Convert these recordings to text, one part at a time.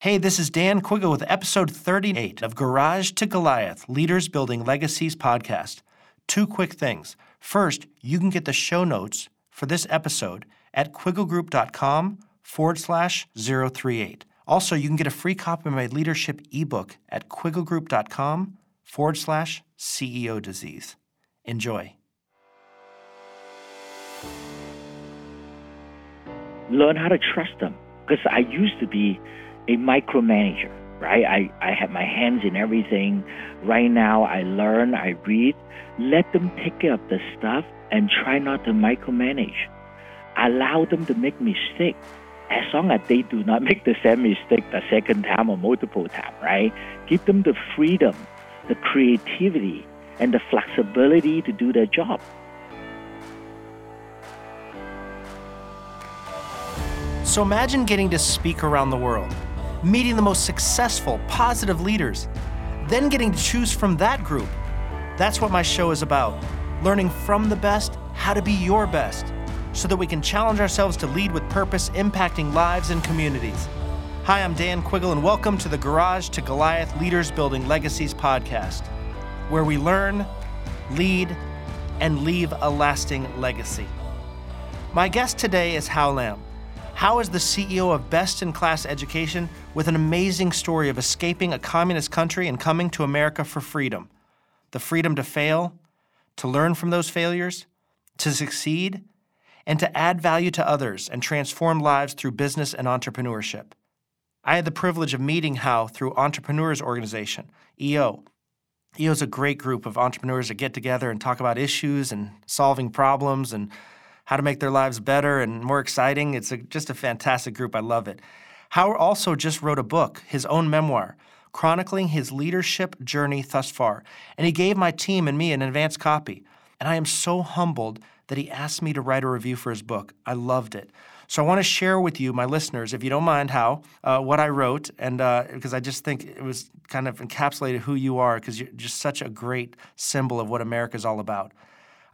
Hey, this is Dan Quiggle with episode 38 of Garage to Goliath Leaders Building Legacies podcast. Two quick things. First, you can get the show notes for this episode at quigglegroup.com forward slash 038. Also, you can get a free copy of my leadership ebook at quigglegroup.com forward slash CEO disease. Enjoy. Learn how to trust them because I used to be a micromanager, right? I, I had my hands in everything. Right now, I learn, I read. Let them pick up the stuff and try not to micromanage. Allow them to make mistakes as long as they do not make the same mistake the second time or multiple time, right? Give them the freedom, the creativity, and the flexibility to do their job. So imagine getting to speak around the world meeting the most successful, positive leaders, then getting to choose from that group. That's what my show is about learning from the best how to be your best so that we can challenge ourselves to lead with purpose, impacting lives and communities. Hi, I'm Dan Quiggle, and welcome to the Garage to Goliath Leaders Building Legacies podcast, where we learn, lead, and leave a lasting legacy. My guest today is Hao Lam. Hao is the CEO of Best in Class Education with an amazing story of escaping a communist country and coming to America for freedom the freedom to fail, to learn from those failures, to succeed, and to add value to others and transform lives through business and entrepreneurship. I had the privilege of meeting Hao through Entrepreneurs Organization, EO. EO is a great group of entrepreneurs that get together and talk about issues and solving problems and how to make their lives better and more exciting. It's a, just a fantastic group. I love it. Howard also just wrote a book, his own memoir, chronicling his leadership journey thus far. And he gave my team and me an advance copy. And I am so humbled that he asked me to write a review for his book. I loved it. So I want to share with you, my listeners, if you don't mind, Hao uh, what I wrote, and uh, because I just think it was kind of encapsulated who you are, because you're just such a great symbol of what America is all about.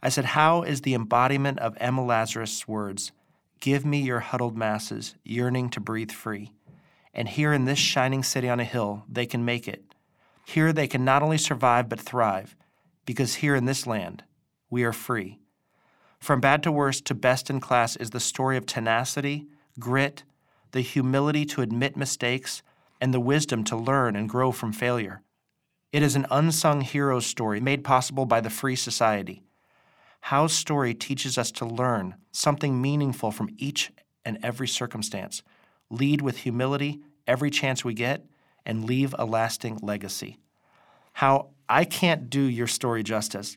I said, Hao is the embodiment of Emma Lazarus' words Give me your huddled masses, yearning to breathe free. And here in this shining city on a hill, they can make it. Here they can not only survive but thrive, because here in this land, we are free. From bad to worst to best in class is the story of tenacity, grit, the humility to admit mistakes, and the wisdom to learn and grow from failure. It is an unsung hero's story made possible by the free society. Hao's story teaches us to learn something meaningful from each and every circumstance, lead with humility every chance we get, and leave a lasting legacy. Hao I can't do your story justice,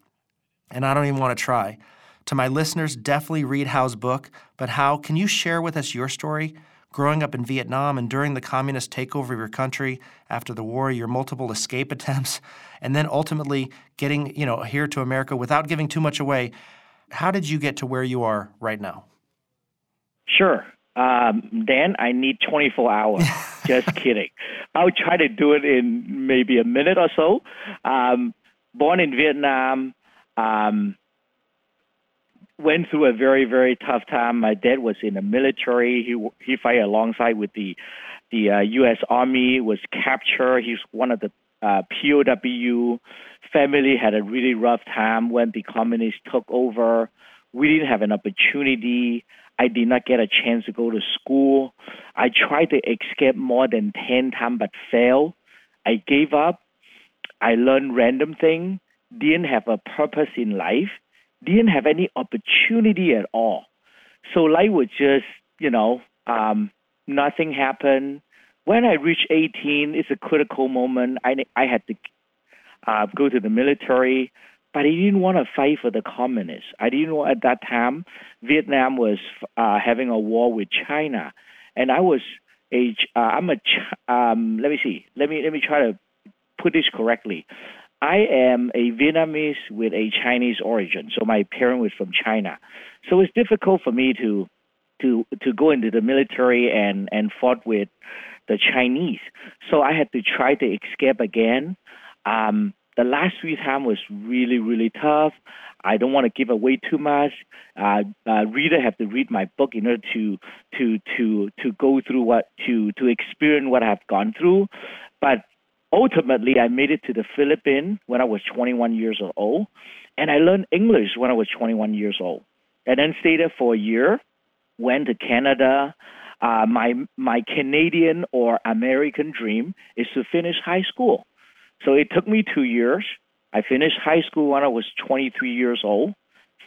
and I don't even want to try. To my listeners, definitely read Hao's book, but Hao, can you share with us your story? Growing up in Vietnam and during the communist takeover of your country after the war, your multiple escape attempts, and then ultimately getting you know here to America without giving too much away. How did you get to where you are right now? Sure. Um, Dan, I need 24 hours. Just kidding. I'll try to do it in maybe a minute or so. Um, born in Vietnam, um, went through a very, very tough time. My dad was in the military. He he fought alongside with the the uh, U.S. Army. Was captured. He's one of the uh, POW family had a really rough time when the communists took over. We didn't have an opportunity. I did not get a chance to go to school. I tried to escape more than 10 times but failed. I gave up. I learned random things, didn't have a purpose in life, didn't have any opportunity at all. So life was just, you know, um, nothing happened when I reached 18, it's a critical moment. I, I had to uh, go to the military, but I didn't want to fight for the communists. I didn't want, at that time, Vietnam was uh, having a war with China. And I was a, uh, I'm a, um, let me see, let me, let me try to put this correctly. I am a Vietnamese with a Chinese origin, so my parent was from China. So it's difficult for me to to to go into the military and and fought with the Chinese. So I had to try to escape again. Um, the last three times was really, really tough. I don't want to give away too much. Uh, uh, reader have to read my book in order to to to to go through what to to experience what I've gone through. But ultimately, I made it to the Philippines when I was 21 years old, and I learned English when I was 21 years old, and then stayed there for a year. Went to Canada. Uh, my my Canadian or American dream is to finish high school. So it took me two years. I finished high school when I was 23 years old,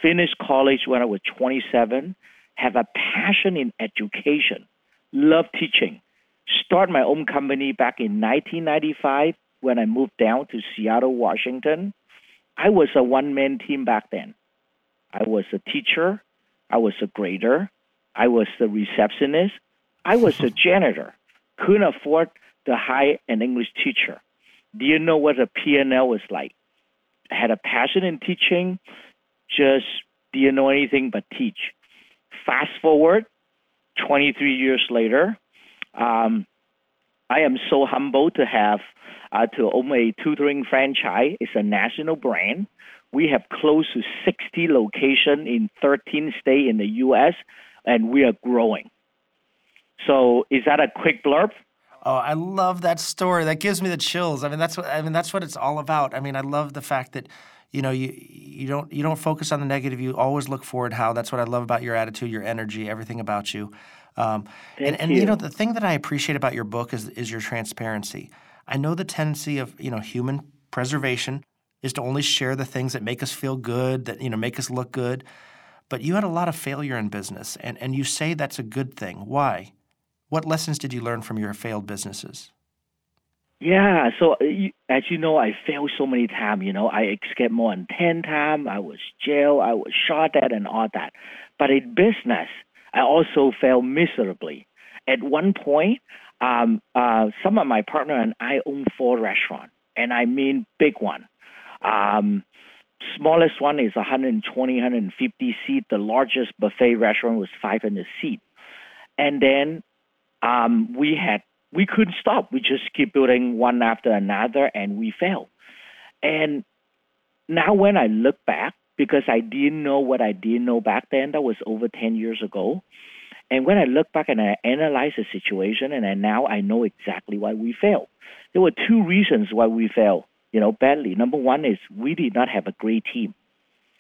finished college when I was 27, have a passion in education, love teaching, start my own company back in 1995 when I moved down to Seattle, Washington. I was a one man team back then. I was a teacher, I was a grader, I was the receptionist, I was a janitor. Couldn't afford to hire an English teacher. Do you know what a P&L was like? had a passion in teaching, just didn't know anything but teach. Fast forward 23 years later, um, I am so humbled to have uh, to own a tutoring franchise. It's a national brand. We have close to 60 locations in 13 states in the U.S., and we are growing. So, is that a quick blurb? Oh, I love that story. That gives me the chills. I mean, that's what I mean. That's what it's all about. I mean, I love the fact that you know you you don't you don't focus on the negative. You always look forward. Hao that's what I love about your attitude, your energy, everything about you. Um, and, and you. you know the thing that I appreciate about your book is is your transparency. I know the tendency of you know human preservation is to only share the things that make us feel good, that you know make us look good. But you had a lot of failure in business, and and you say that's a good thing. Why? What lessons did you learn from your failed businesses? Yeah, so uh, as you know, I failed so many times. You know, I escaped more than ten times. I was jailed. I was shot at, and all that. But in business, I also failed miserably. At one point, um, uh, some of my partner and I own four restaurants, and I mean big one. Um, smallest one is 120, 150 seat. The largest buffet restaurant was 500 seat. And then um, we had we couldn't stop. We just keep building one after another, and we failed. And now, when I look back, because I didn't know what I didn't know back then, that was over ten years ago. And when I look back and I analyze the situation, and I, now I know exactly why we failed. There were two reasons why we failed, you know, badly. Number one is we did not have a great team.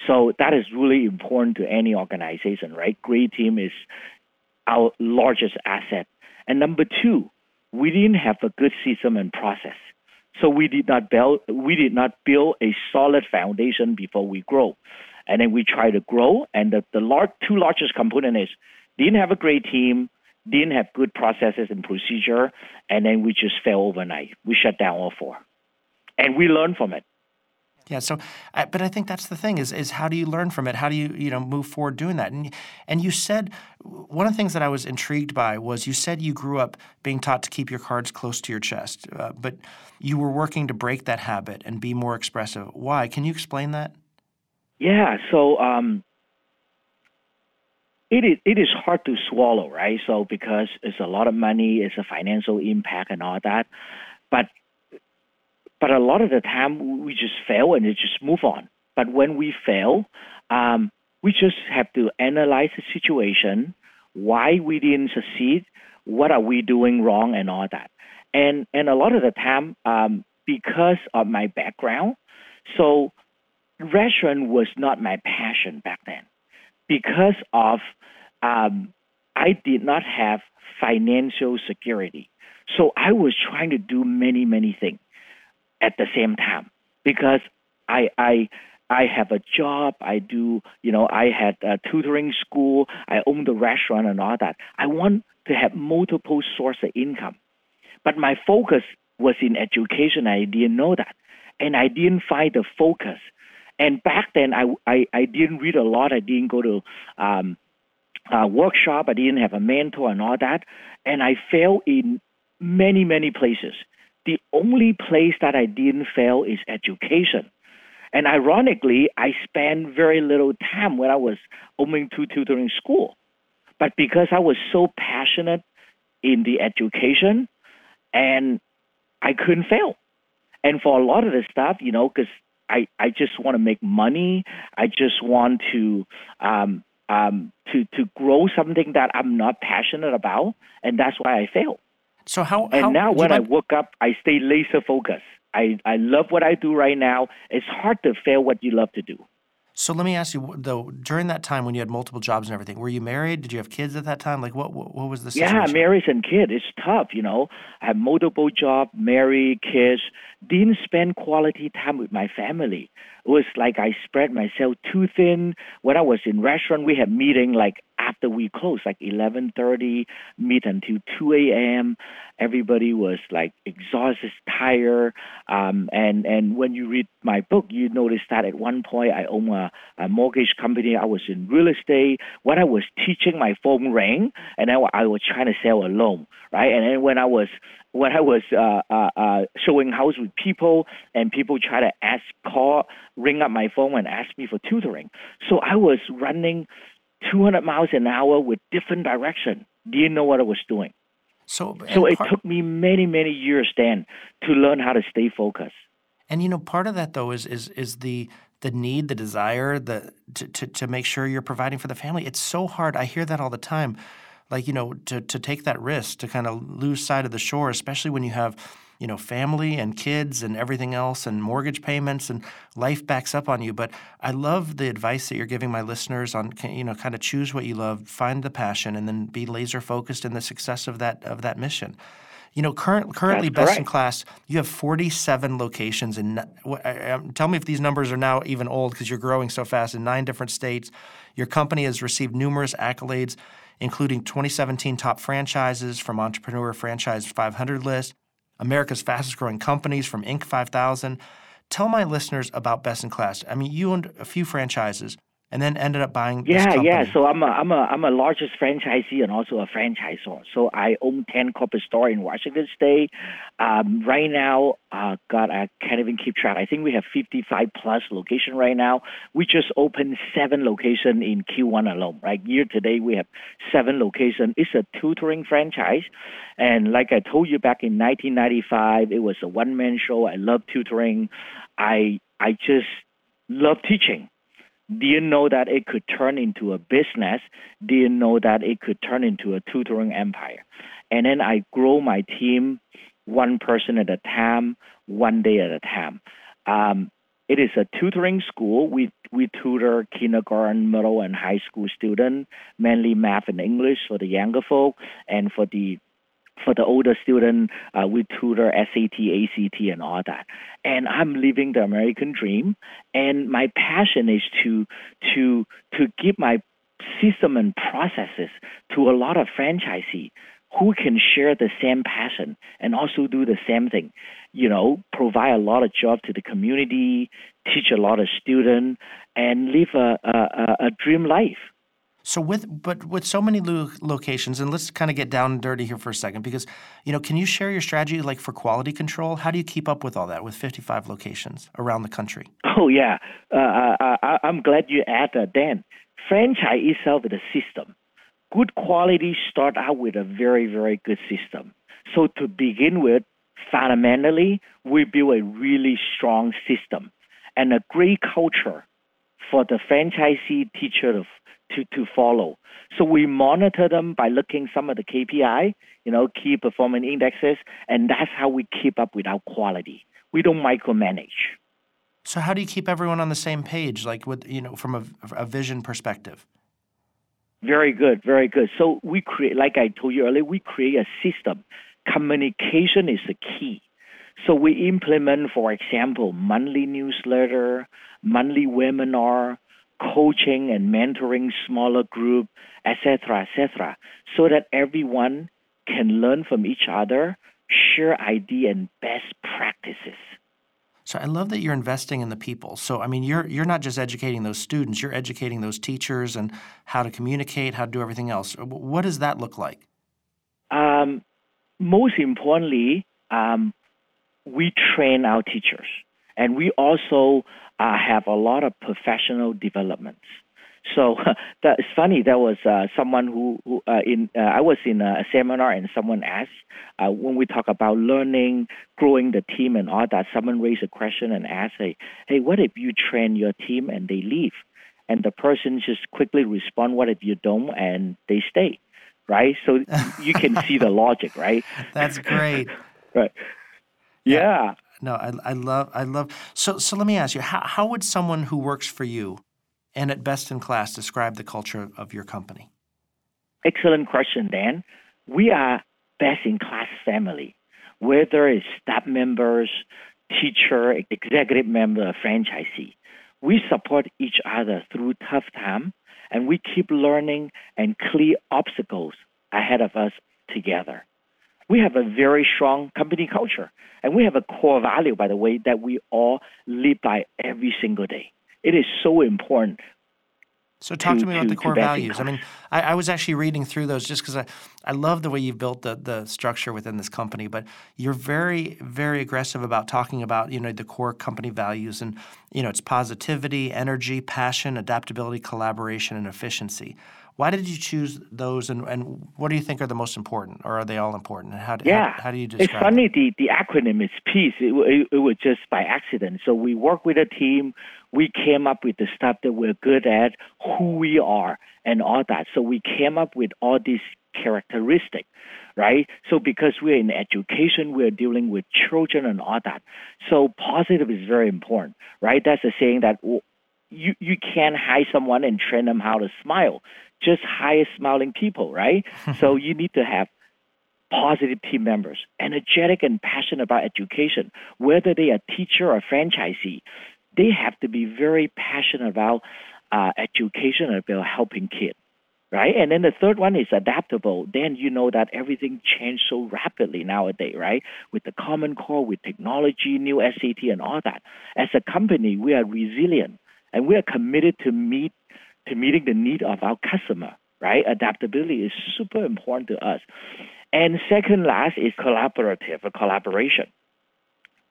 So that is really important to any organization, right? Great team is our largest asset. And number two, we didn't have a good system and process. So we did not build we did not build a solid foundation before we grow. And then we try to grow and the, the large, two largest component is didn't have a great team, didn't have good processes and procedure, and then we just fell overnight. We shut down all four. And we learned from it. Yeah. So, but I think that's the thing is is how do you learn from it? How do you you know move forward doing that? And and you said one of the things that I was intrigued by was you said you grew up being taught to keep your cards close to your chest, uh, but you were working to break that habit and be more expressive. Why? Can you explain that? Yeah. So. Um, it is, it is hard to swallow, right? So because it's a lot of money, it's a financial impact and all that. But but a lot of the time, we just fail and we just move on. But when we fail, um, we just have to analyze the situation, why we didn't succeed, what are we doing wrong, and all that. And and a lot of the time, um, because of my background, so restaurant was not my passion back then. Because of um, I did not have financial security, so I was trying to do many many things at the same time because I I I have a job. I do, you know, I had a tutoring school. I own the restaurant and all that. I want to have multiple source of income, but my focus was in education. I didn't know that, and I didn't find the focus. And back then, I I, I didn't read a lot. I didn't go to um, workshop. I didn't have a mentor and all that, and I failed in many many places. The only place that I didn't fail is education. And ironically, I spent very little time when I was owning two tutoring school. But because I was so passionate in the education and I couldn't fail. And for a lot of the stuff, you know, because I, I just want to make money. I just want to um, um, to to grow something that I'm not passionate about, and that's why I fail. So how? And how, now when I woke up, I stay laser focused. I I love what I do right now. It's hard to fail what you love to do. So let me ask you though. During that time when you had multiple jobs and everything, were you married? Did you have kids at that time? Like what? What, what was the situation? Yeah, marriage and kid. It's tough, you know. I have multiple job, married, kids. Didn't spend quality time with my family. It was like I spread myself too thin. When I was in restaurant, we had meeting like after we closed, like 11:30, meet until 2 a.m. Everybody was like exhausted, tired. Um, and and when you read my book, you notice that at one point I own a, a mortgage company. I was in real estate. When I was teaching, my phone rang, and then I was trying to sell a loan, right? And then when I was when I was uh, uh, uh, showing house with people, and people try to ask, call, ring up my phone and ask me for tutoring. So I was running 200 miles an hour with different direction. Didn't know what I was doing. So, so it part, took me many, many years then to learn how to stay focused. And you know, part of that though is is is the the need, the desire, the to, to, to make sure you're providing for the family. It's so hard. I hear that all the time like you know to to take that risk to kind of lose sight of the shore especially when you have you know family and kids and everything else and mortgage payments and life backs up on you but i love the advice that you're giving my listeners on you know kind of choose what you love find the passion and then be laser focused in the success of that of that mission you know, current, currently That's best correct. in class. You have 47 locations, and um, tell me if these numbers are now even old because you're growing so fast in nine different states. Your company has received numerous accolades including 2017 top franchises from Entrepreneur Franchise 500 list, America's fastest growing companies from Inc. 5000. Tell my listeners about Best in Class. I mean, you owned a few franchises and then ended up buying. Yeah, yeah. So I'm a I'm a I'm a largest franchisee and also a franchisor. So I own ten corporate store in Washington State. Um, right now, uh, God, I can't even keep track. I think we have 55 plus location right now. We just opened seven location in Q1 alone. Right, year to date we have seven location. It's a tutoring franchise, and like I told you back in 1995, it was a one man show. I love tutoring. I I just love teaching didn't know that it could turn into a business, didn't know that it could turn into a tutoring empire. And then I grow my team one person at a time, one day at a time. Um, it is a tutoring school. We we tutor kindergarten, middle, and high school students, mainly math and English for the younger folk, and for the for the older student, uh, we tutor SAT, ACT, and all that. And I'm living the American dream. And my passion is to to to give my system and processes to a lot of franchisee who can share the same passion and also do the same thing. You know, provide a lot of job to the community, teach a lot of students, and live a, a, a dream life. So with but with so many lo- locations, and let's kind of get down and dirty here for a second, because you know, can you share your strategy like for quality control? How do you keep up with all that with 55 locations around the country? Oh yeah, uh, uh, uh I, am glad you add that. Dan, franchise itself is a system. Good quality start out with a very very good system. So to begin with, fundamentally, we build a really strong system and a great culture for the franchisee teacher to, to follow. So we monitor them by looking some of the KPI, you know, key performance indexes, and that's how we keep up with our quality. We don't micromanage. So how do you keep everyone on the same page, like with you know, from a, a vision perspective? Very good, very good. So we create, like I told you earlier, we create a system. Communication is the key. So we implement, for example, monthly newsletter, monthly webinar, coaching and mentoring smaller group, etc., etc., so that everyone can learn from each other, share idea and best practices. So I love that you're investing in the people. So I mean, you're you're not just educating those students; you're educating those teachers and how to communicate, how to do everything else. What does that look like? Um, most importantly, um, we train our teachers, and we also uh, have a lot of professional developments. So that's funny. There was uh, someone who, who uh, in uh, I was in a seminar and someone asked uh, when we talk about learning, growing the team, and all that. Someone raised a question and asked, "Hey, hey, what if you train your team and they leave?" And the person just quickly respond, "What if you don't?" and they stay, right? So you can see the logic, right? That's great. right. yeah. yeah no, I, I love I love so so let me ask you, how how would someone who works for you and at best in class describe the culture of your company? Excellent question, Dan. We are best in class family. Whether it's staff members, teacher, executive member, franchisee. We support each other through tough time and we keep learning and clear obstacles ahead of us together we have a very strong company culture. And we have a core value, by the way, that we all live by every single day. It is so important. So talk to, to me about to, the core values. I mean, I, I, was actually reading through those just because I, I love the way you've built the, the structure within this company, but you're very, very aggressive about talking about, you know, the core company values and, you know, it's positivity, energy, passion, adaptability, collaboration, and efficiency. Why did you choose those, and, and what do you think are the most important, or are they all important? And how, do, yeah. how, how do you describe It's funny, the, the acronym is PEACE. It, it, it was just by accident. So we work with a team. We came up with the stuff that we're good at, who we are, and all that. So we came up with all these characteristics right? So because we're in education, we're dealing with children and all that. So positive is very important, right? That's a saying that you you can't hire someone and train them how to smile just hire smiling people, right? so you need to have positive team members, energetic and passionate about education, whether they are teacher or franchisee. They have to be very passionate about uh, education and about helping kids, right? And then the third one is adaptable. Then you know that everything changed so rapidly nowadays, right? With the Common Core, with technology, new SAT, and all that. As a company, we are resilient and we are committed to meet to meeting the need of our customer, right? Adaptability is super important to us. And second last is collaborative or collaboration.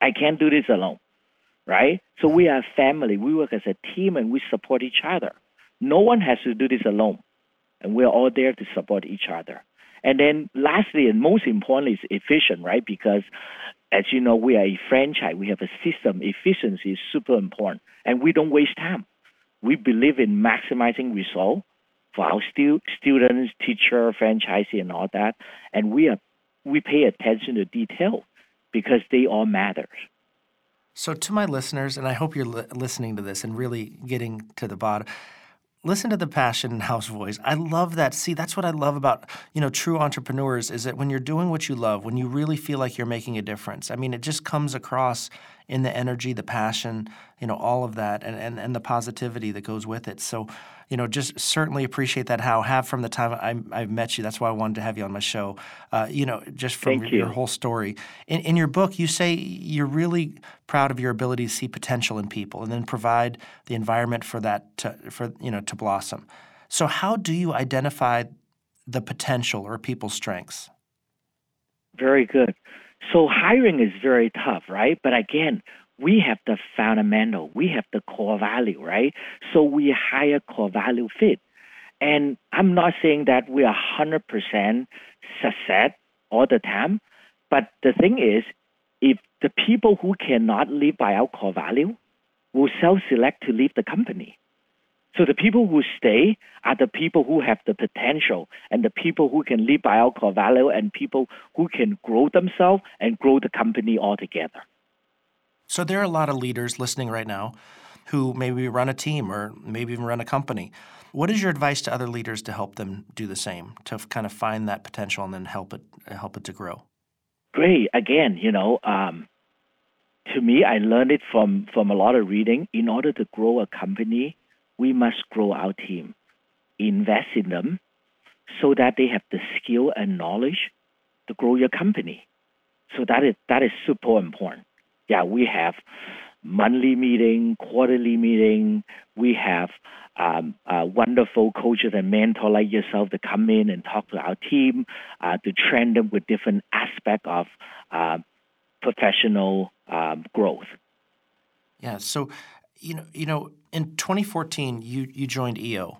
I can't do this alone, right? So we are family. We work as a team and we support each other. No one has to do this alone. And we're all there to support each other. And then lastly and most importantly is efficient, right? Because as you know, we are a franchise. We have a system. Efficiency is super important. And we don't waste time we believe in maximizing result for our stu- students, teacher, franchisee, and all that. And we are we pay attention to detail because they all matter. So, to my listeners, and I hope you're li- listening to this and really getting to the bottom listen to the passion in Hao's voice. I love that. See, that's what I love about, you know, true entrepreneurs is that when you're doing what you love, when you really feel like you're making a difference. I mean, it just comes across in the energy, the passion, you know, all of that and, and, and the positivity that goes with it. So you know, just certainly appreciate that. How have from the time I, have met you. That's why I wanted to have you on my show. Uh, you know, just from your, your, whole story. In, in your book, you say you're really proud of your ability to see potential in people and then provide the environment for that to, for you know to blossom. So, how do you identify the potential or people's strengths? Very good. So hiring is very tough, right? But again, we have the fundamental, we have the core value, right? So we hire core value fit. And I'm not saying that we are 100% success all the time, but the thing is, if the people who cannot live by our core value will self-select to leave the company. So the people who stay are the people who have the potential and the people who can live by our core value and people who can grow themselves and grow the company altogether. So there are a lot of leaders listening right now who maybe run a team or maybe even run a company. What is your advice to other leaders to help them do the same, to kind of find that potential and then help it help it to grow? Great. Again, you know, um, to me, I learned it from from a lot of reading. In order to grow a company, we must grow our team, invest in them, so that they have the skill and knowledge to grow your company. So that is that is super important yeah, we have monthly meeting, quarterly meeting. We have um, wonderful coaches and mentors like yourself to come in and talk to our team uh, to train them with different aspects of uh, professional um, growth. Yeah. So you know, you know, in 2014, you you joined EO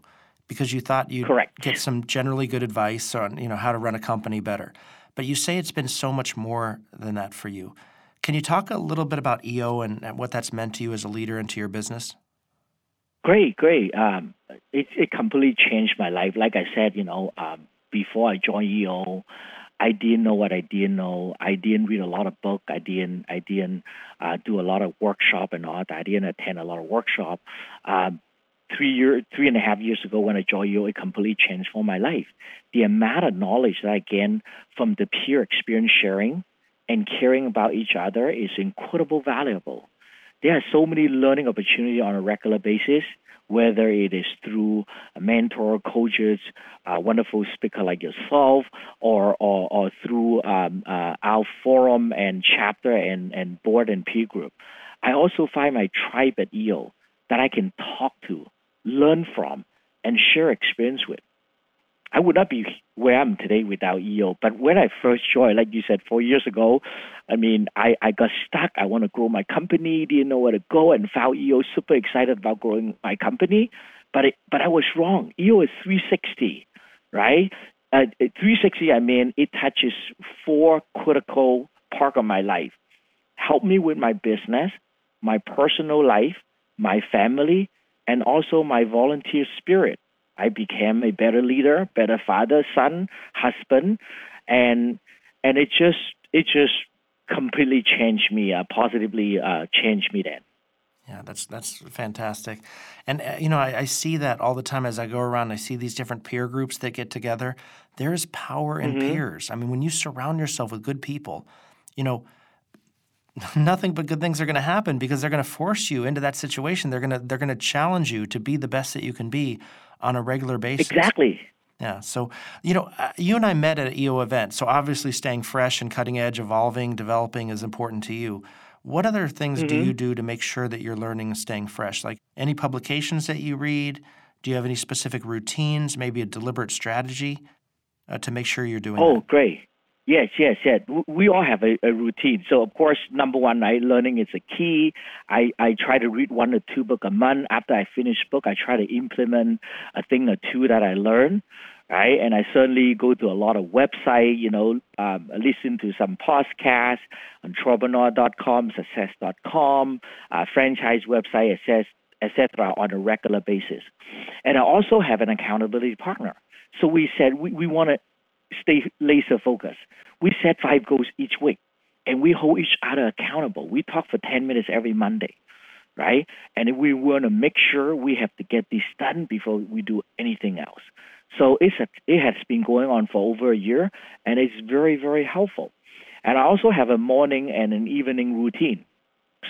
because you thought you'd Correct. get some generally good advice on you know how to run a company better. But you say it's been so much more than that for you. Can you talk a little bit about EO and, and what that's meant to you as a leader and to your business? Great, great. Um, it it completely changed my life. Like I said, you know, um, before I joined EO, I didn't know what I didn't know. I didn't read a lot of book. I didn't I didn't uh, do a lot of workshop and all. I didn't attend a lot of workshop. Um, three year three and a half years ago when I joined EO, it completely changed for my life. The amount of knowledge that I gained from the peer experience sharing and caring about each other is incredible valuable. There are so many learning opportunities on a regular basis whether it is through a mentor, coaches, a wonderful speaker like yourself, or or, or through um, uh, our forum and chapter and, and board and peer group. I also find my tribe at EO that I can talk to, learn from, and share experience with. I would not be where I'm today without EO. But when I first joined, like you said, four years ago, I mean, I, I got stuck. I want to grow my company, didn't know where to go, and found EO super excited about growing my company. But it, but I was wrong. EO is 360, right? Uh, 360, I mean, it touches four critical part of my life. Help me with my business, my personal life, my family, and also my volunteer spirit. I became a better leader, better father, son, husband, and and it just it just completely changed me, uh, positively uh, changed me then. Yeah, that's that's fantastic, and uh, you know I, I, see that all the time as I go around. I see these different peer groups that get together. There is power in mm-hmm. peers. I mean, when you surround yourself with good people, you know, nothing but good things are going to happen because they're going to force you into that situation. They're going to they're going to challenge you to be the best that you can be on a regular basis. Exactly. Yeah. So, you know, uh, you and I met at an EO event. So, obviously, staying fresh and cutting edge, evolving, developing is important to you. What other things mm-hmm. do you do to make sure that you're learning and staying fresh? Like any publications that you read? Do you have any specific routines, maybe a deliberate strategy uh, to make sure you're doing Oh, that? great. Yes, yes, yes. We all have a, a, routine. So, of course, number one, I, learning is a key. I, I try to read one or two book a month. After I finish book, I try to implement a thing or two that I learn, right? And I certainly go to a lot of website, you know, um, listen to some podcasts, entrepreneur.com, success.com, uh, franchise website, etc. on a regular basis. And I also have an accountability partner. So we said we, we want to stay laser focused. We set five goals each week and we hold each other accountable. We talk for 10 minutes every Monday, right? And we want to make sure we have to get this done before we do anything else. So it's a, it has been going on for over a year and it's very, very helpful. And I also have a morning and an evening routine.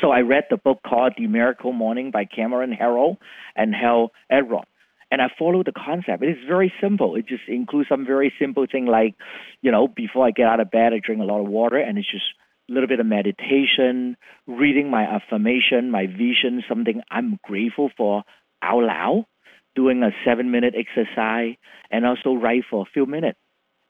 So I read the book called The Miracle Morning by Cameron Herold and Hal Elrod and I follow the concept. It is very simple. It just includes some very simple thing like, you know, before I get out of bed, I drink a lot of water, and it's just a little bit of meditation, reading my affirmation, my vision, something I'm grateful for out loud, doing a seven minute exercise, and also write for a few minutes.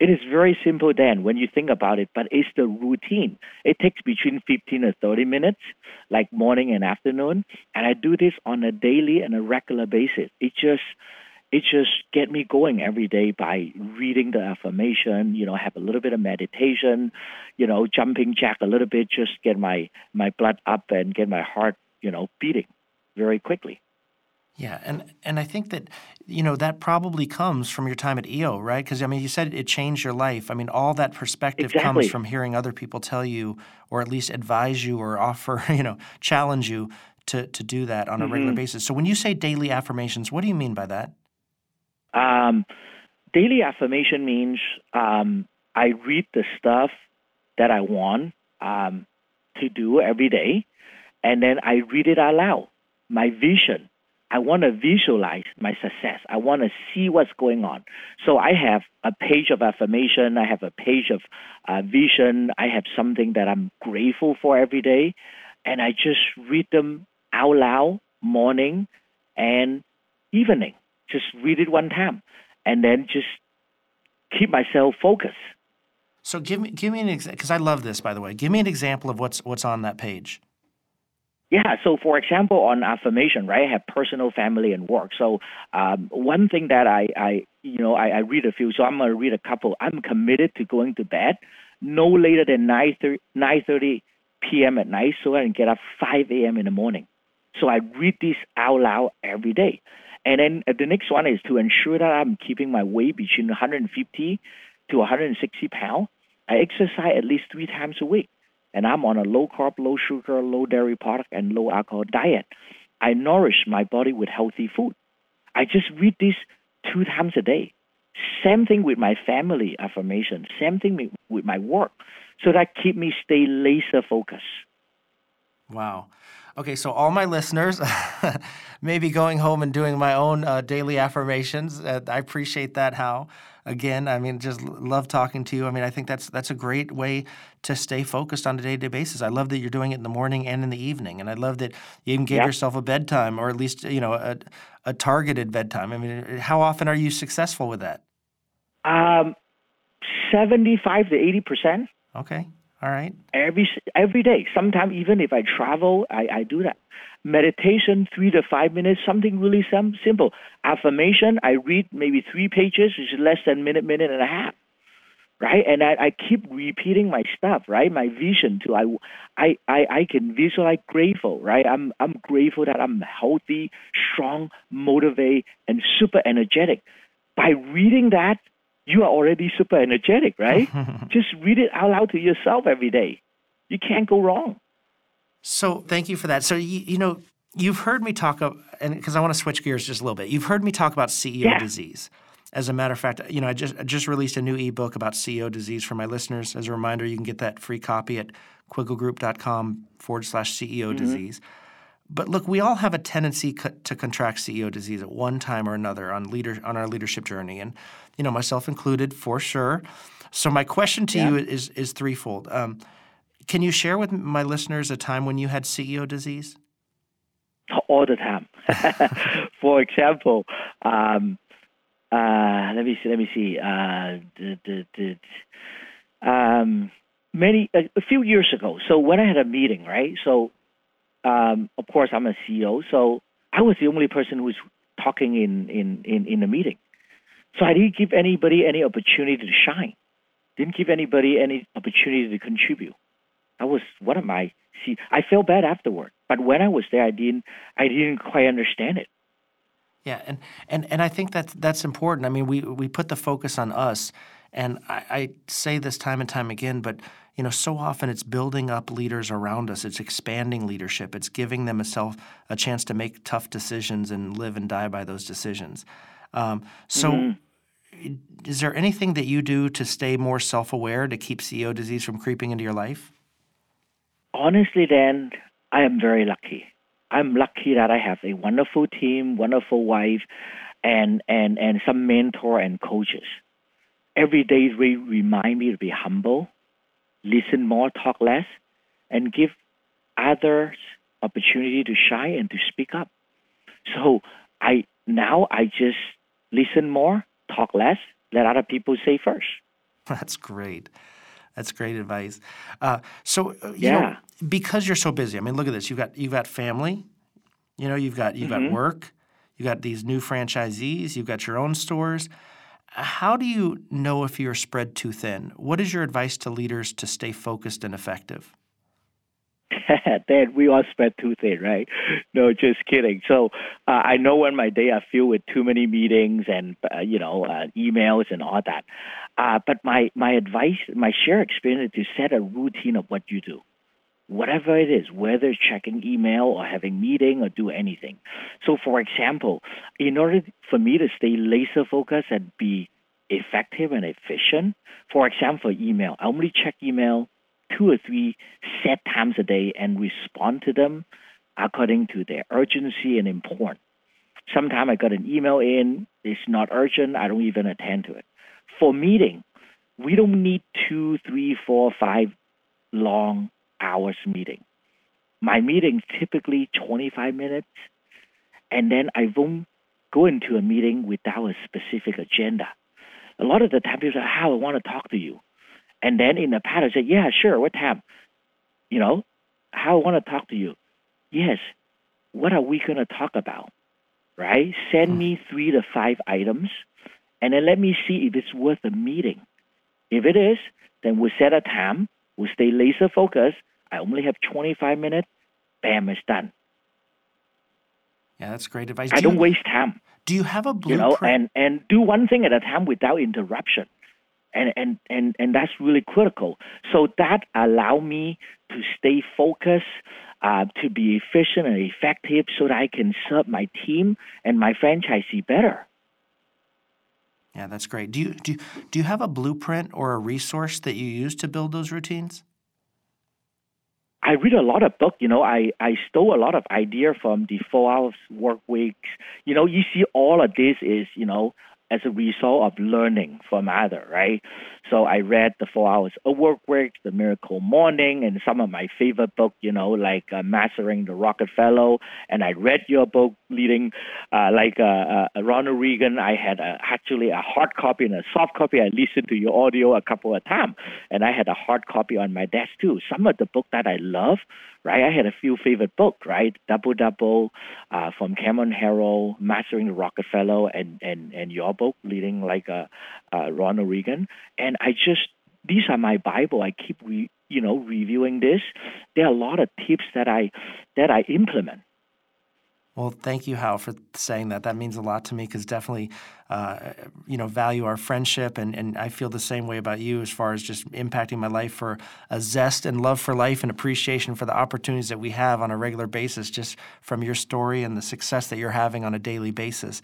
It is very simple then when you think about it, but it's the routine. It takes between 15 and 30 minutes, like morning and afternoon. And I do this on a daily and a regular basis. It just it just get me going every day by reading the affirmation, you know, have a little bit of meditation, you know, jumping jack a little bit, just get my my blood up and get my heart, you know, beating very quickly. Yeah, and and I think that you know that probably comes from your time at EO, right? Because I mean, you said it changed your life. I mean, all that perspective exactly. comes from hearing other people tell you, or at least advise you, or offer, you know, challenge you to to do that on a mm-hmm. regular basis. So when you say daily affirmations, what do you mean by that? Um, daily affirmation means um, I read the stuff that I want um, to do every day, and then I read it out loud. My vision I want to visualize my success. I want to see what's going on. So I have a page of affirmation. I have a page of uh, vision. I have something that I'm grateful for every day. And I just read them out loud morning and evening. Just read it one time. And then just keep myself focused. So give me give me an example because I love this by the way. Give me an example of what's what's on that page. Yeah. So, for example, on affirmation, right, I have personal, family, and work. So, um, one thing that I, I you know, I, I read a few. So, I'm to read a couple. I'm committed to going to bed no later than 9 30 p.m. at night so I can get up 5 a.m. in the morning. So, I read this out loud every day. And then uh, the next one is to ensure that I'm keeping my weight between 150 to 160 pounds. I exercise at least three times a week and I'm on a low carb, low sugar, low dairy product, and low alcohol diet. I nourish my body with healthy food. I just read this two times a day. Same thing with my family affirmation. Same thing with my work. So that keep me stay laser focused. Wow. Okay, so all my listeners, maybe going home and doing my own uh, daily affirmations. Uh, I appreciate that, Hao. Again, I mean, just love talking to you. I mean, I think that's that's a great way to stay focused on a day to day basis. I love that you're doing it in the morning and in the evening, and I love that you even gave yep. yourself a bedtime, or at least you know a, a targeted bedtime. I mean, how often are you successful with that? Um, seventy-five to eighty percent. Okay. All right. Every every day. Sometimes even if I travel, I, I do that. Meditation, three to five minutes, something really sim- simple. Affirmation, I read maybe three pages, which is less than minute, minute and a half. Right, and I, I keep repeating my stuff. Right, my vision too. I, I, I, I can visualize grateful. Right, I'm, I'm grateful that I'm healthy, strong, motivated, and super energetic. By reading that, you are already super energetic, right? Just read it out loud to yourself every day. You can't go wrong. So thank you for that. So you, you know, you've heard me talk about, and because I want to switch gears just a little bit, you've heard me talk about CEO yeah. disease. As a matter of fact, you know, I just I just released a new ebook about CEO disease for my listeners. As a reminder, you can get that free copy at quigglegroup.com forward slash CEO mm-hmm. disease. But look, we all have a tendency co- to contract CEO disease at one time or another on leader on our leadership journey, and you know, myself included, for sure. So my question to yeah. you is is threefold. Um, can you share with my listeners a time when you had CEO disease? All the time. for example, um, uh, let me see. Let me see. Uh, the, the, the, um, many a, a few years ago. So when I had a meeting, right? So um, of course, I'm a CEO, so I was the only person who was talking in, in, in, in the meeting. So I didn't give anybody any opportunity to shine. Didn't give anybody any opportunity to contribute. I was one of my see. I felt bad afterward, but when I was there, I didn't. I didn't quite understand it. Yeah, and and and I think that that's important. I mean, we we put the focus on us, and I, I say this time and time again, but you know, so often it's building up leaders around us. It's expanding leadership. It's giving them a self a chance to make tough decisions and live and die by those decisions. Um, so, mm-hmm. is there anything that you do to stay more self aware to keep CEO disease from creeping into your life? Honestly, Dan, I am very lucky. I'm lucky that I have a wonderful team, wonderful wife, and and and some mentor and coaches. Every day remind me to be humble listen more, talk less, and give others opportunity to shine and to speak up. So I now I just listen more, talk less, let other people say first. That's great. That's great advice. Uh, so uh, you yeah. know, because you're so busy. I mean, look at this. You've got you've got family. You know, you've got you've mm-hmm. got work. You've got these new franchisees. You've got your own stores. How do you know if you're spread too thin? What is your advice to leaders to stay focused and effective? Dan, we all spread too thin, right? No, just kidding. So uh, I know when my day I feel with too many meetings and uh, you know uh, emails and all that. Uh, but my my advice, my share experience is to set a routine of what you do whatever it is, whether checking email or having meeting or do anything. So, for example, in order for me to stay laser focused and be effective and efficient, for example, email, I only check email two or three set times a day and respond to them according to their urgency and importance. Sometimes I got an email in, it's not urgent, I don't even attend to it. For meeting, we don't need two, three, four, five long hours meeting. My meeting typically 25 minutes, and then I won't go into a meeting without a specific agenda. A lot of the time people say, Hao I want to talk to you. And then in the past I say, yeah, sure, what time? You know, Hao I want to talk to you. yes, what are we going to talk about? Right? Send me hmm. three to five items and then let me see if it's worth a meeting. If it is, then we'll set a time, we'll stay laser focused. I only have 25 minutes, bam, it's done. Yeah, that's great advice. I Do don't you- waste time, Do you have a blueprint? you know, and, and do one thing at a time without interruption. And, and, and, and that's really critical. So that allow me to stay focused, uh, to be efficient and effective so that I can serve my team and my franchisee better. yeah, that's great. Do you do you, do you have a blueprint or a resource that you use to build those routines? I read a lot of book. You know, I, I stole a lot of idea from the four hours work weeks. You know, you see all of this is, you know, as a result of learning from other, right? So I read the four hours of work week, the miracle morning, and some of my favorite book, you know, like uh, Mastering the Rockefeller. And I read your book, leading, uh, like uh, uh, Ronald Reagan. I had a, actually a hard copy and a soft copy. I listened to your audio a couple of times, and I had a hard copy on my desk too. Some of the book that I love, right? I had a few favorite books, right? Double Double uh, from Cameron Herold, Mastering the Rockefeller, and and and your book, leading like uh, Ronald Reagan. And I just these are my Bible. I keep re, you know reviewing this. There are a lot of tips that I that I implement. Well, thank you, Hao, for saying that. That means a lot to me because definitely, uh, you know, value our friendship, and, and I feel the same way about you as far as just impacting my life for a zest and love for life and appreciation for the opportunities that we have on a regular basis, just from your story and the success that you're having on a daily basis.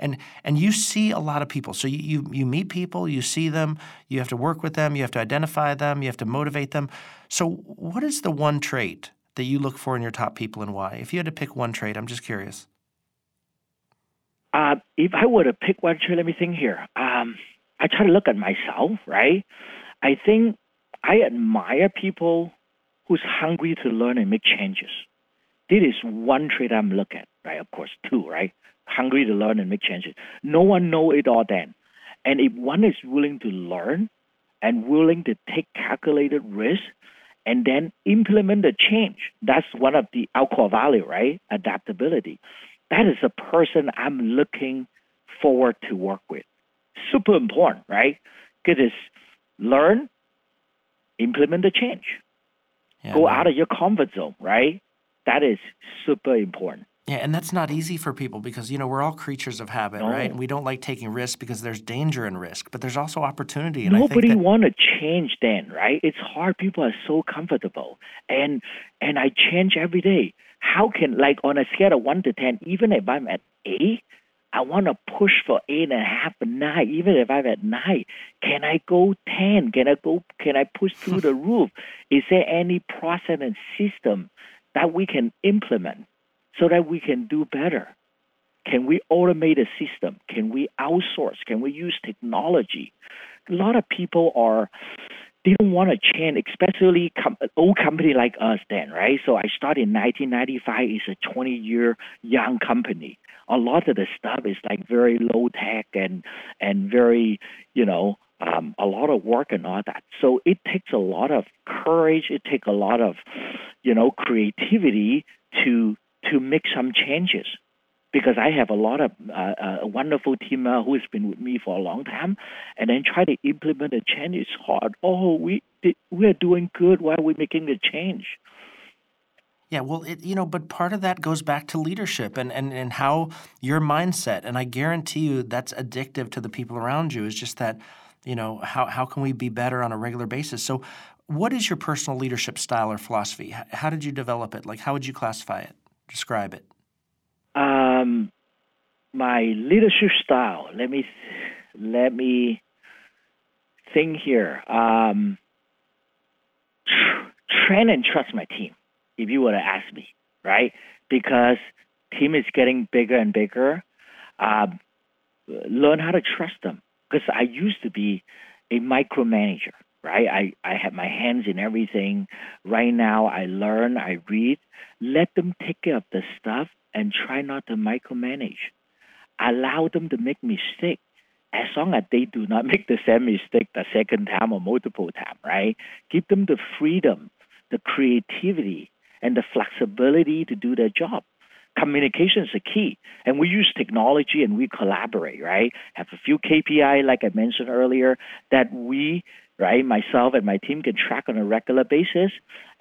And and you see a lot of people. So you, you you meet people, you see them, you have to work with them, you have to identify them, you have to motivate them. So what is the one trait that you look for in your top people and why? If you had to pick one trait, I'm just curious. Uh, if I were to pick one trait, let me think here. Um, I try to look at myself, right? I think I admire people who's hungry to learn and make changes. This is one trait I'm looking at, right? Of course, two, right? Hungry to learn and make changes. No one know it all then. And if one is willing to learn and willing to take calculated risk and then implement the change, that's one of the core value, right? Adaptability. That is a person I'm looking forward to work with. Super important, right? Because learn, implement the change. Yeah, Go no. out of your comfort zone, right? That is super important. Yeah, and that's not easy for people because you know we're all creatures of habit, No. right? And we don't like taking risks because there's danger in risk, but there's also opportunity. And Nobody that, want to change then, right? It's hard. People are so comfortable, and and I change every day. How can like on a scale of one to ten, even if I'm at eight, I want to push for eight and a half, nine. Even if I'm at nine, can I go ten? Can I go? Can I push through the roof? Is there any process and system that we can implement so that we can do better? Can we automate a system? Can we outsource? Can we use technology? A lot of people are they don't want to change, especially com- old company like us then, right? So I started in 1995. It's a 20 year young company. A lot of the stuff is like very low tech and and very, you know, um, a lot of work and all that. So it takes a lot of courage. It takes a lot of, you know, creativity to to make some changes because I have a lot of uh, a wonderful team uh, who has been with me for a long time, and then try to implement a change is hard. Oh, we we are doing good. Why are we making the change? yeah, well, it, you know, but part of that goes back to leadership and, and and how your mindset, and I guarantee you that's addictive to the people around you. Is just that, you know, how how can we be better on a regular basis? So, what is your personal leadership style or philosophy? How did you develop it? Like, how would you classify it? Describe it. Um, my leadership style. Let me let me think here. Um, tr- train and trust my team. If you were to ask me, right? Because team is getting bigger and bigger. Um, learn how to trust them. Because I used to be a micromanager, right? I, I had my hands in everything. Right now, I learn, I read. Let them take care of the stuff and try not to micromanage. Allow them to make mistakes as long as they do not make the same mistake the second time or multiple time, right? Give them the freedom, the creativity, and the flexibility to do their job. Communication is the key. And we use technology and we collaborate, right? Have a few KPI, like I mentioned earlier, that we, right, myself and my team can track on a regular basis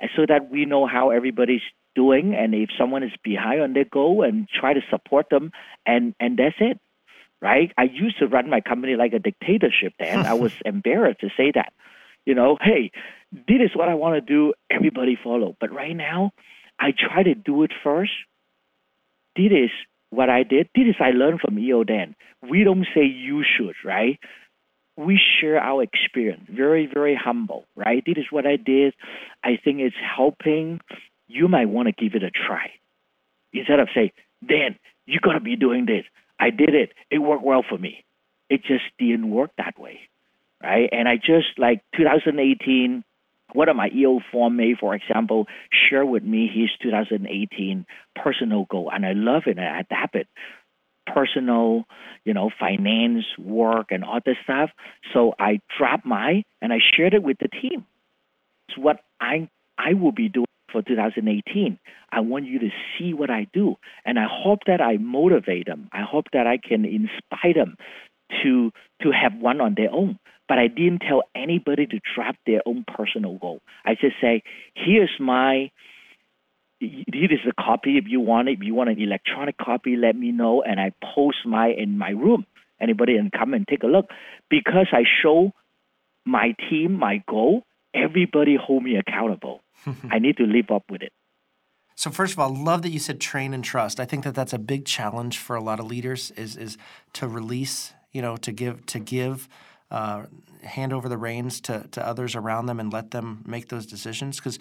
uh, so that we know how everybody's doing and if someone is behind on their goal and try to support them and, and that's it right? I used to run my company like a dictatorship then. I was embarrassed to say that. You know, hey, this is what I want to do, everybody follow. But right now, I try to do it first. This is what I did. This is I learned from EO then We don't say you should, right? We share our experience. Very, very humble, right? This is what I did. I think it's helping. You might want to give it a try. Instead of say, Dan, you gotta be doing this. I did it. It worked well for me. It just didn't work that way, right? And I just like 2018. One of my EO forum mate, for example, share with me his 2018 personal goal, and I love it I adapt it. Personal, you know, finance, work, and all this stuff. So I dropped mine and I shared it with the team. It's what I I will be doing for 2018. I want you to see what I do. And I hope that I motivate them. I hope that I can inspire them to to have one on their own. But I didn't tell anybody to drop their own personal goal. I just say, here's my here is a copy if you want it. If you want an electronic copy, let me know and I post my in my room. Anybody can come and take a look. Because I show my team my goal, everybody hold me accountable. I need to live up with it. So first of all, love that you said train and trust. I think that that's a big challenge for a lot of leaders is is to release, you know, to give to give uh, hand over the reins to, to others around them and let them make those decisions. Because,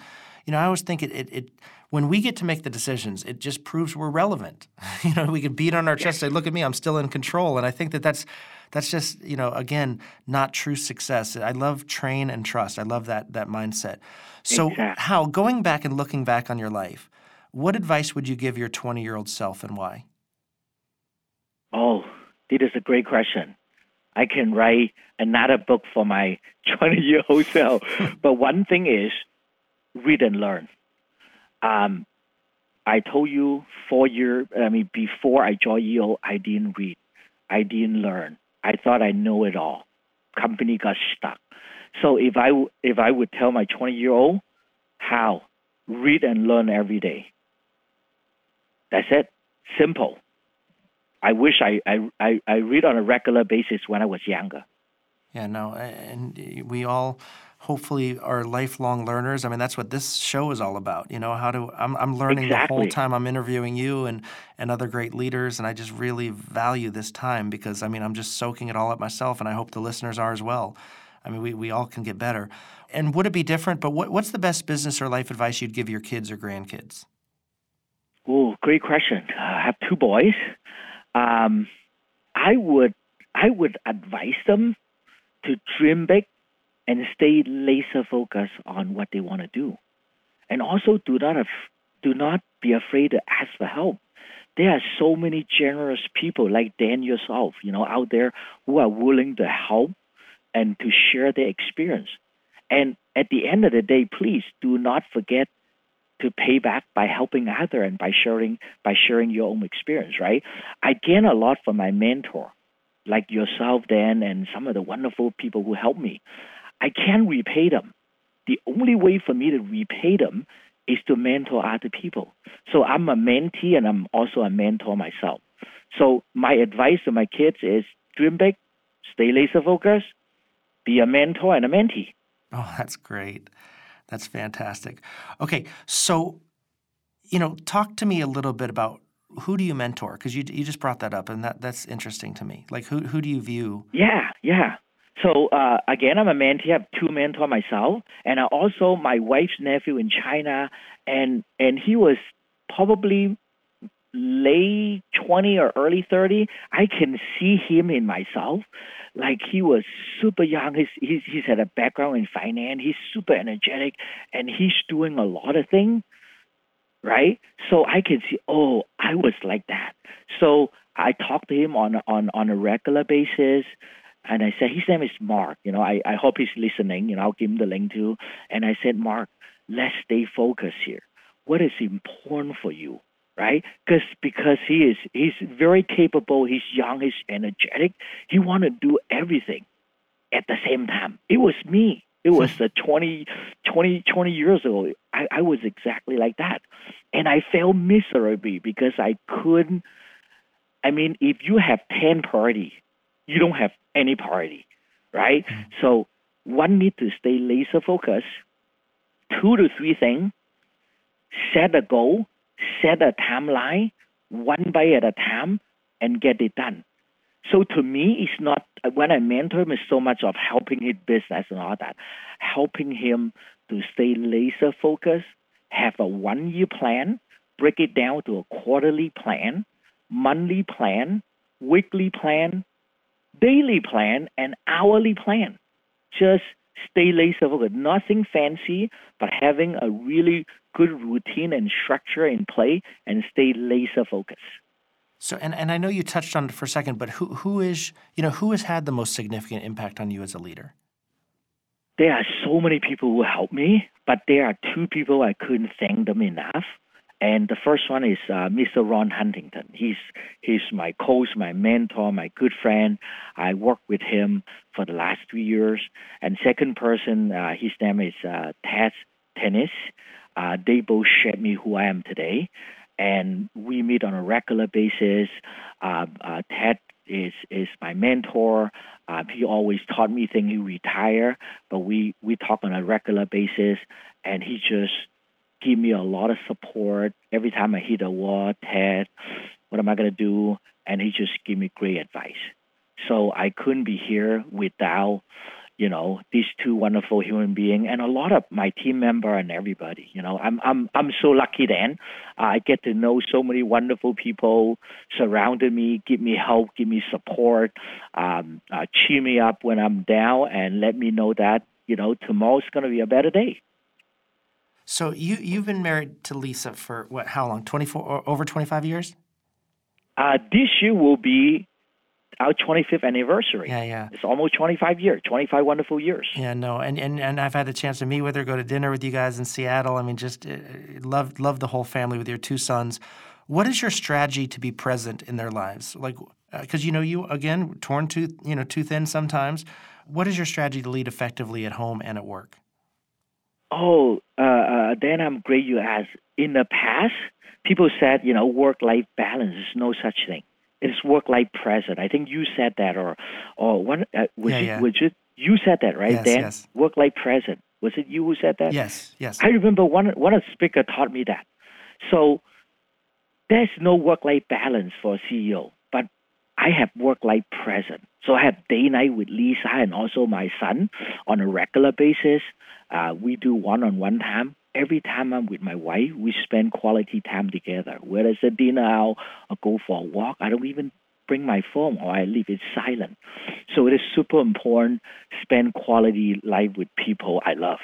you know, I always think it, it, it, when we get to make the decisions, it just proves we're relevant. you know, we can beat on our chest, and say, "Look at me, I'm still in control." And I think that that's that's just you know again not true success. I love train and trust. I love that that mindset. So, exactly. how going back and looking back on your life, what advice would you give your 20 year old self and why? Oh, this is a great question. I can write another book for my 20 year old self. but one thing is read and learn. Um, I told you four years, I mean, before I joined EO, I didn't read. I didn't learn. I thought I know it all. Company got stuck. So if I if I would tell my 20 year old how read and learn every day. That's it. Simple. I wish I, I, I, read on a regular basis when I was younger. Yeah, no, and we all hopefully are lifelong learners. I mean, that's what this show is all about. You know, how to I'm I'm learning exactly. the whole time I'm interviewing you and and other great leaders, and I just really value this time because I mean I'm just soaking it all up myself, and I hope the listeners are as well. I mean, we, we all can get better. And would it be different? But what, what's the best business or life advice you'd give your kids or grandkids? Oh, great question. Uh, I have two boys. Um, I would I would advise them to dream big and stay laser focused on what they want to do, and also do not af- do not be afraid to ask for help. There are so many generous people like Dan yourself, you know, out there who are willing to help and to share their experience. And at the end of the day, please do not forget to pay back by helping other and by sharing by sharing your own experience, right? I gain a lot from my mentor, like yourself, Dan, and some of the wonderful people who helped me. I can't repay them. The only way for me to repay them is to mentor other people. So I'm a mentee and I'm also a mentor myself. So my advice to my kids is dream big, stay laser focused, be a mentor and a mentee. Oh, that's great. That's fantastic. Okay, so you know, talk to me a little bit about who do you mentor? Because you you just brought that up, and that that's interesting to me. Like, who who do you view? Yeah, yeah. So uh, again, I'm a mentee. I have two mentors myself, and I also my wife's nephew in China, and and he was probably late 20 or early 30 i can see him in myself like he was super young. He's, he's he's had a background in finance. He's super energetic, and he's doing a lot of things, right? So I can see, oh, I was like that. So I talk to him on on on a regular basis. And I said, his name is Mark. You know, I, I hope he's listening. You know, I'll give him the link too. And I said, Mark, let's stay focused here. what is important for you, right? Because because he is he's very capable, he's young, he's energetic. He want to do everything at the same time. It was me. It was the 20, 20, 20 years ago. I, I was exactly like that. And I failed miserably because I couldn't. I mean, if you have 10 party, you don't have any party, right? Mm-hmm. So one need to stay laser focused. Two to three things. Set a goal, set a timeline, one by at a time, and get it done. So to me, it's not when I mentor him, it's so much of helping his business and all that, helping him to stay laser focused, have a one year plan, break it down to a quarterly plan, monthly plan, weekly plan, daily plan, and hourly plan. Just stay laser focused. Nothing fancy, but having a really good routine and structure in play and stay laser focused. So, and, and I know you touched on it for a second, but who, who is, you know, who has had the most significant impact on you as a leader? There are so many people who helped me, but there are two people I couldn't thank them enough. And the first one is uh, Mr. Ron Huntington. He's he's my coach, my mentor, my good friend. I worked with him for the last three years. And second person, uh, his name is uh, Ted Tennis. Uh, they both shaped me who I am today and we meet on a regular basis. Uh, uh, Ted is is my mentor. Uh, he always taught me things. He retired, but we we talk on a regular basis, and he just give me a lot of support every time I hit a wall. Ted, what am I gonna do? And he just give me great advice. So I couldn't be here without you know these two wonderful human beings and a lot of my team member and everybody you know. I'm i'm i'm so lucky then. I get to know so many wonderful people surrounded me give me help give me support um, uh, cheer me up when i'm down and let me know that you know tomorrow's going to be a better day. So you you've been married to lisa for what how long? 24 over 25 years? Uh, this year will be our 25th anniversary. Yeah, yeah. It's almost 25 years, 25 wonderful years. Yeah, no, and, and and I've had the chance to meet with her, go to dinner with you guys in Seattle. I mean, just uh, love love the whole family with your two sons. What is your strategy to be present in their lives? Like, because uh, you know, you again torn tooth, you know, too thin sometimes. What is your strategy to lead effectively at home and at work? Oh, uh, uh, Dan, I'm great you asked. In the past, people said, you know, work-life balance is no such thing it's work life present. I think you said that, or or one uh, was, yeah, it, yeah. was it you said that right? Yes, Dan? yes. Work life present. Was it you who said that? Yes, yes. I remember one one of the speaker taught me that. So there's no work life balance for a CEO, but I have work life present. So I have day night with Lisa and also my son on a regular basis. Uh, we do one on one time every time I'm with my wife, we spend quality time together. Whether it's a dinner out or go for a walk, I don't even bring my phone or I leave it silent. So it is super important spend quality life with people I love.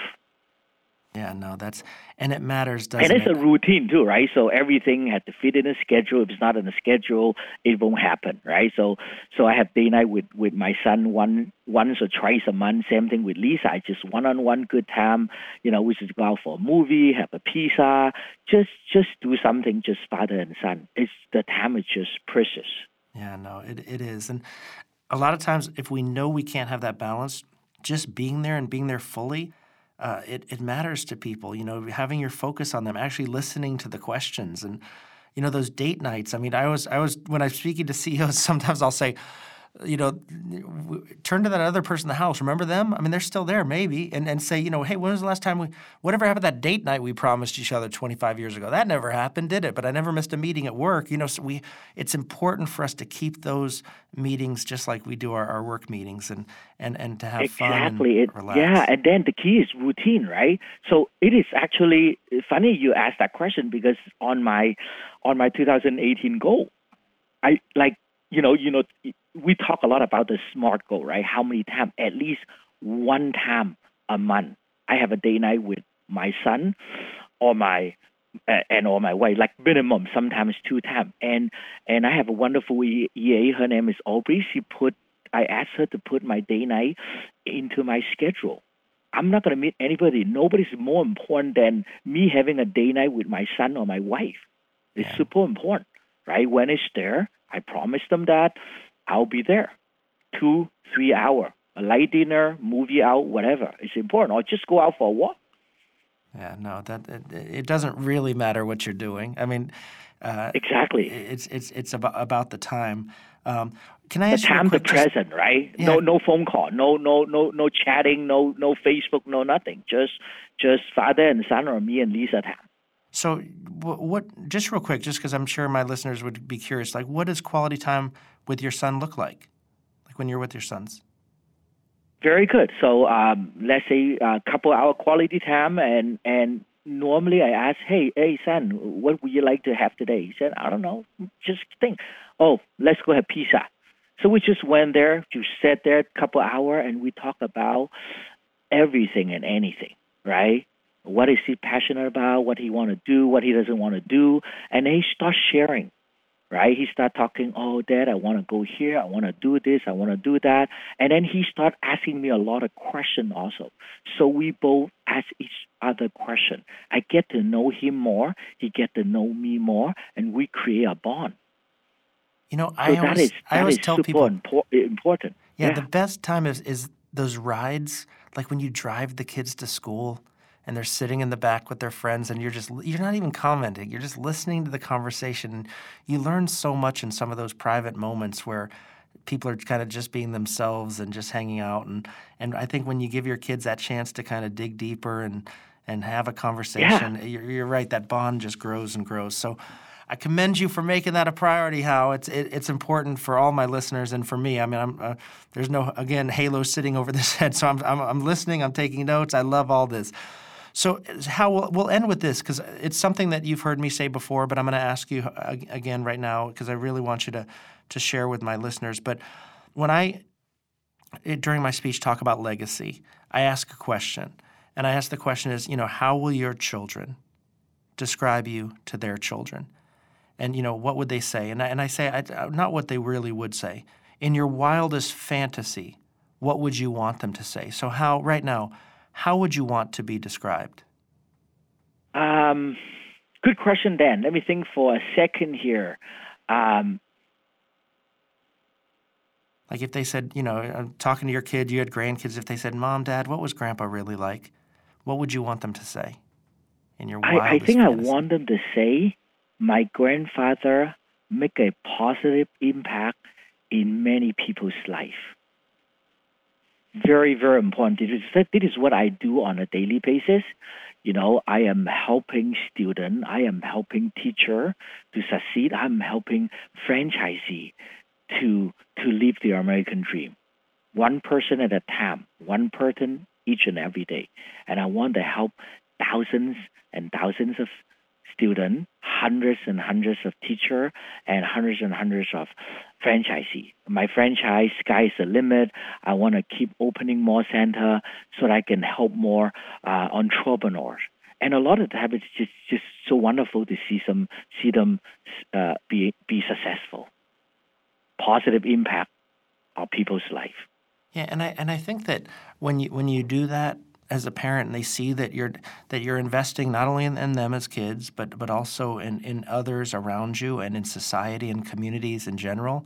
Yeah, no, that's and it matters, doesn't and it's it? a routine too, right? So everything has to fit in a schedule. If it's not in a schedule, it won't happen, right? So so I have day night with with my son one once or twice a month. Same thing with Lisa. I just one on one good time. You know, we just go out for a movie, have a pizza, just just do something, just father and son. It's the time is just precious. Yeah, no, it it is, and a lot of times if we know we can't have that balance, just being there and being there fully uh, it, it matters to people, you know, having your focus on them, actually listening to the questions and, you know, those date nights. I mean, I was, I was, when I'm speaking to CEOs, sometimes I'll say, you know, turn to that other person in the house. Remember them? I mean, they're still there, maybe, and and say, you know, hey, when was the last time we, whatever happened that date night we promised each other 25 years ago? That never happened, did it? But I never missed a meeting at work. You know, so we, it's important for us to keep those meetings just like we do our, our work meetings, and and and to have exactly. fun. Exactly. Yeah, and then the key is routine, right? So it is actually funny you asked that question because on my on my 2018 goal, I like you know, you know, we talk a lot about the SMART goal, right? How many times? At least one time a month. I have a day night with my son or my and or my wife, like minimum, sometimes two times. And and I have a wonderful EA. Her name is Aubrey. She put I asked her to put my day night into my schedule. I'm not going to meet anybody. Nobody's more important than me having a day night with my son or my wife. It's yeah. super important, right? When it's there, I promise them that I'll be there. Two, three hour, a light dinner, movie out, whatever. It's important. Or just go out for a walk. Yeah, no, that it, it doesn't really matter what you're doing. I mean, uh, exactly. It's it's it's about about the time. Um, can I the ask time, you the present, right? Yeah. No, no phone call, no, no, no, no chatting, no, no Facebook, no nothing. Just, just father and son, or me and Lisa time. So, what? Just real quick, just because I'm sure my listeners would be curious, like, what does quality time with your son look like? Like when you're with your sons? Very good. So, um, let's say a couple hour quality time, and and normally I ask, hey, hey, son, what would you like to have today? He said, I don't know, just think. Oh, let's go have pizza. So we just went there, to sat there a couple hour, and we talk about everything and anything, right? What is he passionate about? What he want to do? What he doesn't want to do? And then he starts sharing, right? He start talking. Oh, Dad, I want to go here. I want to do this. I want to do that. And then he start asking me a lot of questions also. So we both ask each other question. I get to know him more. He get to know me more, and we create a bond. You know, I always, is, I always tell people important. Yeah, yeah, the best time is is those rides, like when you drive the kids to school and they're sitting in the back with their friends and you're just you're not even commenting you're just listening to the conversation you learn so much in some of those private moments where people are kind of just being themselves and just hanging out and and I think when you give your kids that chance to kind of dig deeper and and have a conversation yeah. you're, you're right that bond just grows and grows so I commend you for making that a priority. Hao it's it, it's important for all my listeners and for me. I mean, I'm uh, there's no again halo sitting over this head, so I'm, I'm I'm listening. I'm taking notes. I love all this. So, Hao we'll, we'll end with this because it's something that you've heard me say before, but I'm going to ask you uh, again right now because I really want you to to share with my listeners. But when I during my speech talk about legacy, I ask a question, and I ask the question is, you know, how will your children describe you to their children? And you know, what would they say? And I, and I say I, not what they really would say. In your wildest fantasy, what would you want them to say? So, how right now? How would you want to be described? Um, good question, Dan. Let me think for a second here. Um, like if they said, you know, uh, talking to your kid, you had grandkids, if they said, Mom, Dad, what was Grandpa really like? What would you want them to say in your I, I think fantasy? I want them to say, my grandfather make a positive impact in many people's life very, very important. This is, what I do on a daily basis. You know, I am helping student, I am helping teacher to succeed. I'm helping franchisee to to live the American dream, one person at a time, one person each and every day. And I want to help thousands and thousands of students, hundreds and hundreds of teachers, and hundreds and hundreds of franchisee. My franchise, sky is the limit. I want to keep opening more center so that I can help more uh, entrepreneurs. And a lot of times it's just, just so wonderful to see some see them uh, be be successful, positive impact on people's life. Yeah, and I and I think that when you when you do that, as a parent and they see that you're that you're investing not only in, in, them as kids but but also in, in others around you and in society and communities in general.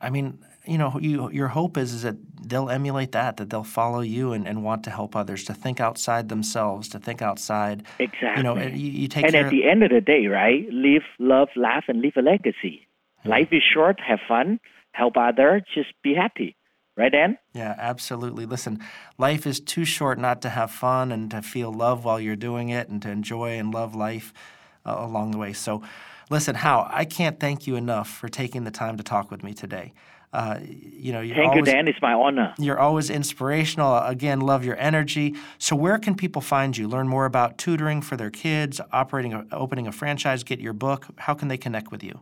I mean you know you, your hope is, is that they'll emulate that that they'll follow you and, and want to help others to think outside themselves to think outside exactly you know you, you take and at the end of the day right live love laugh and leave a legacy. Yeah. life is short have fun help others just be happy Right, Dan? Yeah, absolutely. Listen, life is too short not to have fun and to feel love while you're doing it and to enjoy and love life uh, along the way. So, listen, Hao, I can't thank you enough for taking the time to talk with me today. Uh, you know, thank always, you, Dan. It's my honor. You're always inspirational. Again, love your energy. So, where can people find you? Learn more about tutoring for their kids, operating, opening a franchise, get your book. How can they connect with you?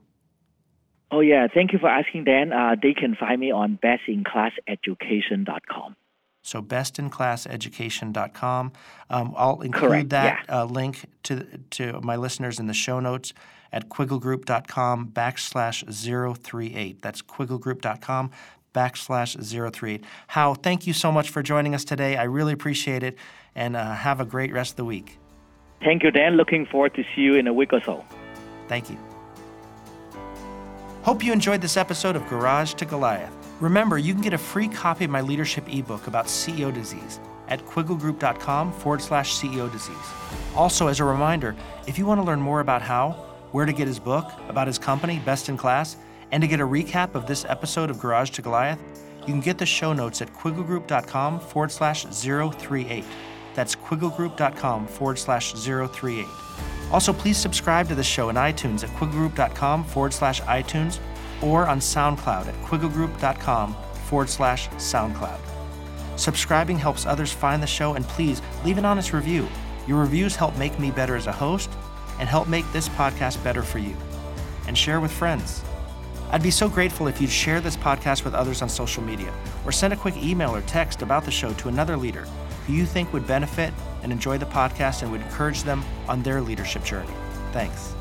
Oh, yeah. Thank you for asking, Dan. Uh, they can find me on bestinclasseducation.com. So bestinclasseducation.com. Um, I'll include Correct, that yeah. uh, link to to my listeners in the show notes at quigglegroup.com backslash 038. That's quigglegroup.com backslash 038. Hao? thank you so much for joining us today. I really appreciate it, and uh, have a great rest of the week. Thank you, Dan. Looking forward to see you in a week or so. Thank you. Hope you enjoyed this episode of Garage to Goliath. Remember, you can get a free copy of my leadership ebook about CEO disease at quigglegroup.com forward slash CEO disease. Also, as a reminder, if you want to learn more about Hao, where to get his book, about his company, Best in Class, and to get a recap of this episode of Garage to Goliath, you can get the show notes at quigglegroup.com forward slash 038. That's quigglegroup.com forward slash 038. Also, please subscribe to the show in iTunes at quigglegroup.com forward slash iTunes or on SoundCloud at quigglegroup.com forward slash SoundCloud. Subscribing helps others find the show, and please leave an honest review. Your reviews help make me better as a host and help make this podcast better for you. And share with friends. I'd be so grateful if you'd share this podcast with others on social media or send a quick email or text about the show to another leader who you think would benefit and enjoy the podcast and would encourage them on their leadership journey. Thanks.